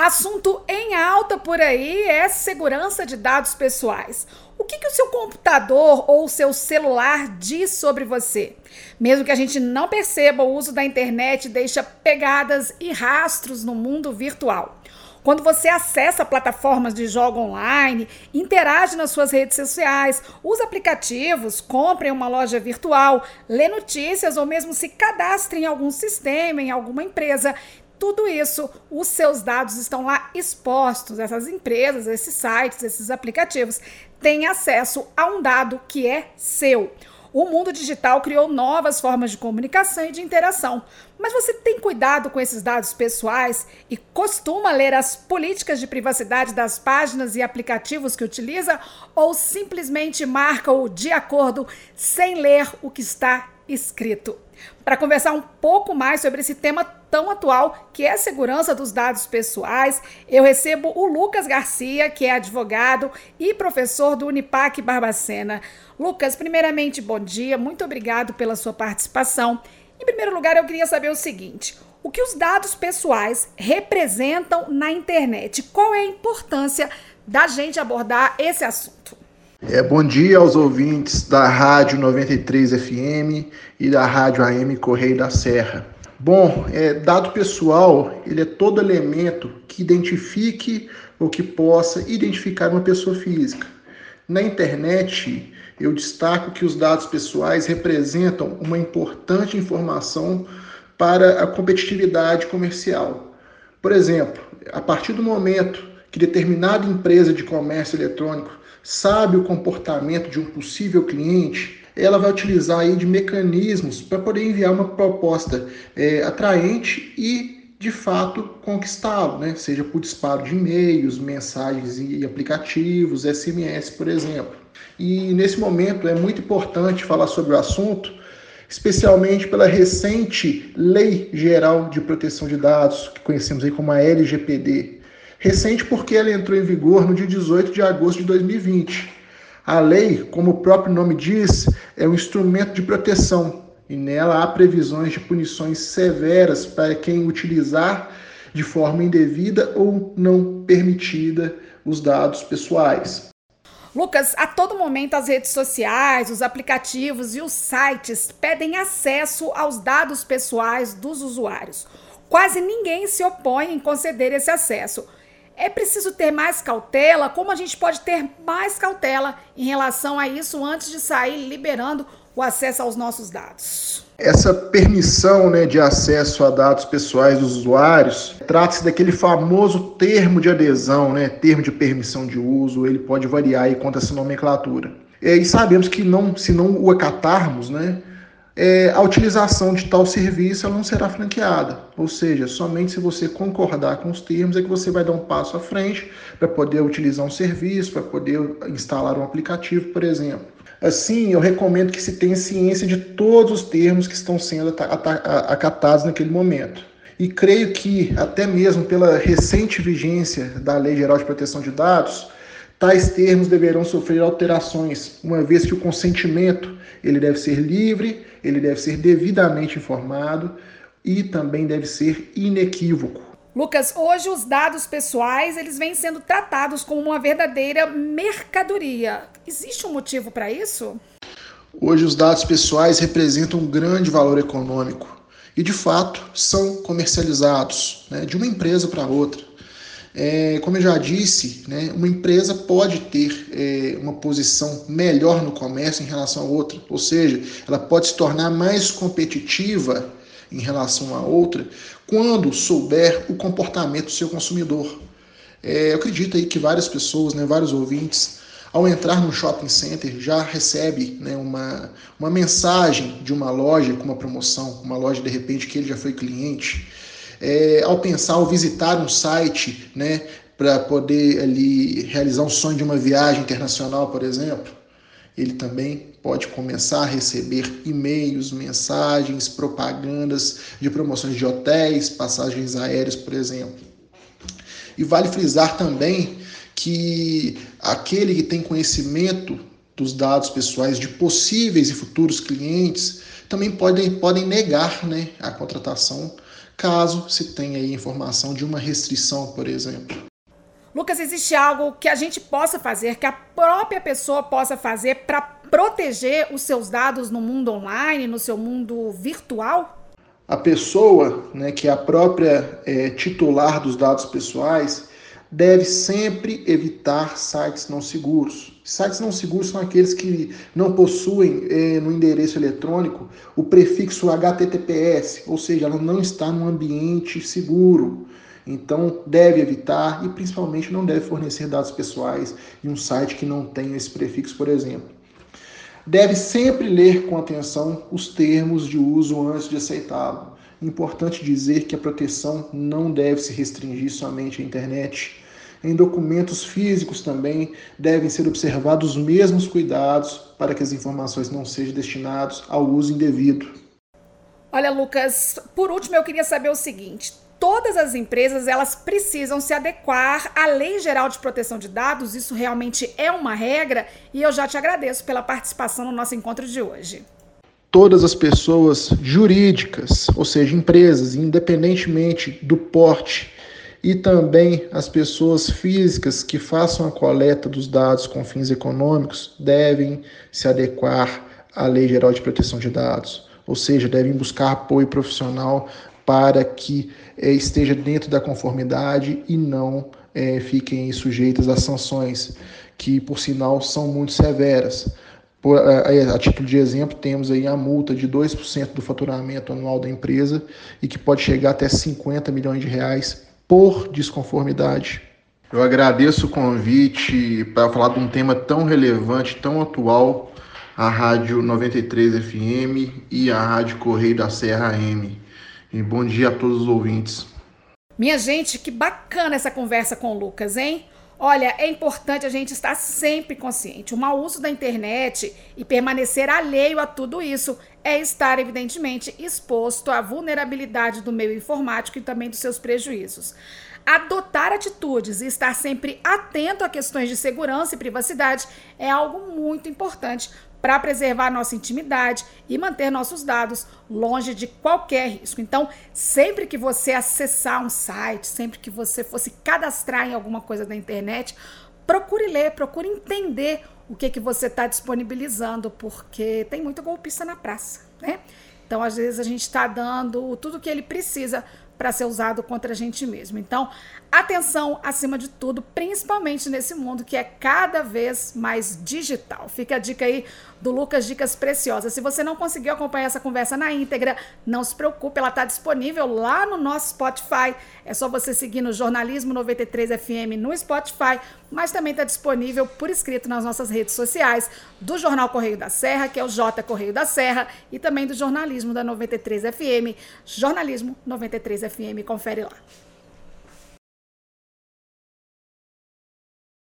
Assunto em alta por aí é segurança de dados pessoais. O que, que o seu computador ou o seu celular diz sobre você? Mesmo que a gente não perceba, o uso da internet deixa pegadas e rastros no mundo virtual. Quando você acessa plataformas de jogo online, interage nas suas redes sociais, usa aplicativos, compra em uma loja virtual, lê notícias ou mesmo se cadastra em algum sistema, em alguma empresa, tudo isso, os seus dados estão lá expostos. Essas empresas, esses sites, esses aplicativos têm acesso a um dado que é seu. O mundo digital criou novas formas de comunicação e de interação. Mas você tem cuidado com esses dados pessoais e costuma ler as políticas de privacidade das páginas e aplicativos que utiliza ou simplesmente marca o de acordo sem ler o que está escrito? Para conversar um pouco mais sobre esse tema tão atual, que é a segurança dos dados pessoais, eu recebo o Lucas Garcia, que é advogado e professor do Unipac Barbacena. Lucas, primeiramente, bom dia, muito obrigado pela sua participação. Em primeiro lugar, eu queria saber o seguinte: o que os dados pessoais representam na internet? Qual é a importância da gente abordar esse assunto? É, bom dia aos ouvintes da Rádio 93 FM e da Rádio AM Correio da Serra. Bom, é, dado pessoal, ele é todo elemento que identifique ou que possa identificar uma pessoa física. Na internet, eu destaco que os dados pessoais representam uma importante informação para a competitividade comercial. Por exemplo, a partir do momento que determinada empresa de comércio eletrônico sabe o comportamento de um possível cliente, ela vai utilizar aí de mecanismos para poder enviar uma proposta é, atraente e de fato conquistá-lo, né? seja por disparo de e-mails, mensagens e aplicativos, SMS, por exemplo. E nesse momento é muito importante falar sobre o assunto, especialmente pela recente Lei Geral de Proteção de Dados, que conhecemos aí como a LGPD, Recente porque ela entrou em vigor no dia 18 de agosto de 2020. A lei, como o próprio nome diz, é um instrumento de proteção e nela há previsões de punições severas para quem utilizar de forma indevida ou não permitida os dados pessoais. Lucas, a todo momento as redes sociais, os aplicativos e os sites pedem acesso aos dados pessoais dos usuários. Quase ninguém se opõe em conceder esse acesso. É preciso ter mais cautela? Como a gente pode ter mais cautela em relação a isso antes de sair liberando o acesso aos nossos dados? Essa permissão né, de acesso a dados pessoais dos usuários trata-se daquele famoso termo de adesão, né, termo de permissão de uso, ele pode variar aí quanto a essa nomenclatura. E sabemos que não, se não o acatarmos, né, é, a utilização de tal serviço não será franqueada. Ou seja, somente se você concordar com os termos é que você vai dar um passo à frente para poder utilizar um serviço, para poder instalar um aplicativo, por exemplo. Assim, eu recomendo que se tenha ciência de todos os termos que estão sendo acatados naquele momento. E creio que, até mesmo pela recente vigência da Lei Geral de Proteção de Dados, tais termos deverão sofrer alterações, uma vez que o consentimento ele deve ser livre, ele deve ser devidamente informado e também deve ser inequívoco. Lucas, hoje os dados pessoais eles vêm sendo tratados como uma verdadeira mercadoria. Existe um motivo para isso? Hoje os dados pessoais representam um grande valor econômico e de fato são comercializados né, de uma empresa para outra. É, como eu já disse, né, uma empresa pode ter é, uma posição melhor no comércio em relação a outra, ou seja, ela pode se tornar mais competitiva em relação a outra quando souber o comportamento do seu consumidor. É, eu acredito aí que várias pessoas, né, vários ouvintes, ao entrar no shopping center já recebe né, uma, uma mensagem de uma loja com uma promoção, uma loja de repente que ele já foi cliente é, ao pensar, ao visitar um site, né, para poder ali realizar um sonho de uma viagem internacional, por exemplo, ele também pode começar a receber e-mails, mensagens, propagandas de promoções de hotéis, passagens aéreas, por exemplo. E vale frisar também que aquele que tem conhecimento dos dados pessoais de possíveis e futuros clientes também podem, podem negar né, a contratação caso se tenha aí informação de uma restrição, por exemplo. Lucas, existe algo que a gente possa fazer, que a própria pessoa possa fazer para proteger os seus dados no mundo online, no seu mundo virtual? A pessoa, né, que é a própria é, titular dos dados pessoais, deve sempre evitar sites não seguros. Sites não seguros são aqueles que não possuem é, no endereço eletrônico o prefixo HTTPS, ou seja, ela não está num ambiente seguro. Então, deve evitar e principalmente não deve fornecer dados pessoais em um site que não tenha esse prefixo, por exemplo. Deve sempre ler com atenção os termos de uso antes de aceitá-lo. Importante dizer que a proteção não deve se restringir somente à internet. Em documentos físicos também devem ser observados os mesmos cuidados para que as informações não sejam destinadas ao uso indevido. Olha, Lucas, por último eu queria saber o seguinte: todas as empresas elas precisam se adequar à Lei Geral de Proteção de Dados, isso realmente é uma regra, e eu já te agradeço pela participação no nosso encontro de hoje. Todas as pessoas jurídicas, ou seja, empresas, independentemente do porte, e também as pessoas físicas que façam a coleta dos dados com fins econômicos devem se adequar à Lei Geral de Proteção de Dados, ou seja, devem buscar apoio profissional para que é, esteja dentro da conformidade e não é, fiquem sujeitas a sanções, que por sinal são muito severas. Por, a, a, título de exemplo, temos aí a multa de 2% do faturamento anual da empresa e que pode chegar até 50 milhões de reais por desconformidade. Eu agradeço o convite para falar de um tema tão relevante, tão atual, a Rádio 93 FM e a Rádio Correio da Serra AM. E bom dia a todos os ouvintes. Minha gente, que bacana essa conversa com o Lucas, hein? Olha, é importante a gente estar sempre consciente. O mau uso da internet e permanecer alheio a tudo isso é estar, evidentemente, exposto à vulnerabilidade do meio informático e também dos seus prejuízos. Adotar atitudes e estar sempre atento a questões de segurança e privacidade é algo muito importante para preservar nossa intimidade e manter nossos dados longe de qualquer risco. Então, sempre que você acessar um site, sempre que você fosse cadastrar em alguma coisa da internet, procure ler, procure entender o que, que você está disponibilizando, porque tem muito golpista na praça, né? Então, às vezes, a gente está dando tudo o que ele precisa para ser usado contra a gente mesmo. Então, atenção acima de tudo, principalmente nesse mundo que é cada vez mais digital. Fica a dica aí do Lucas Dicas Preciosas. Se você não conseguiu acompanhar essa conversa na íntegra, não se preocupe, ela está disponível lá no nosso Spotify. É só você seguir no Jornalismo 93 FM no Spotify, mas também está disponível por escrito nas nossas redes sociais do Jornal Correio da Serra, que é o J Correio da Serra, e também do jornalismo da 93 FM, Jornalismo 93 FM. Confere lá.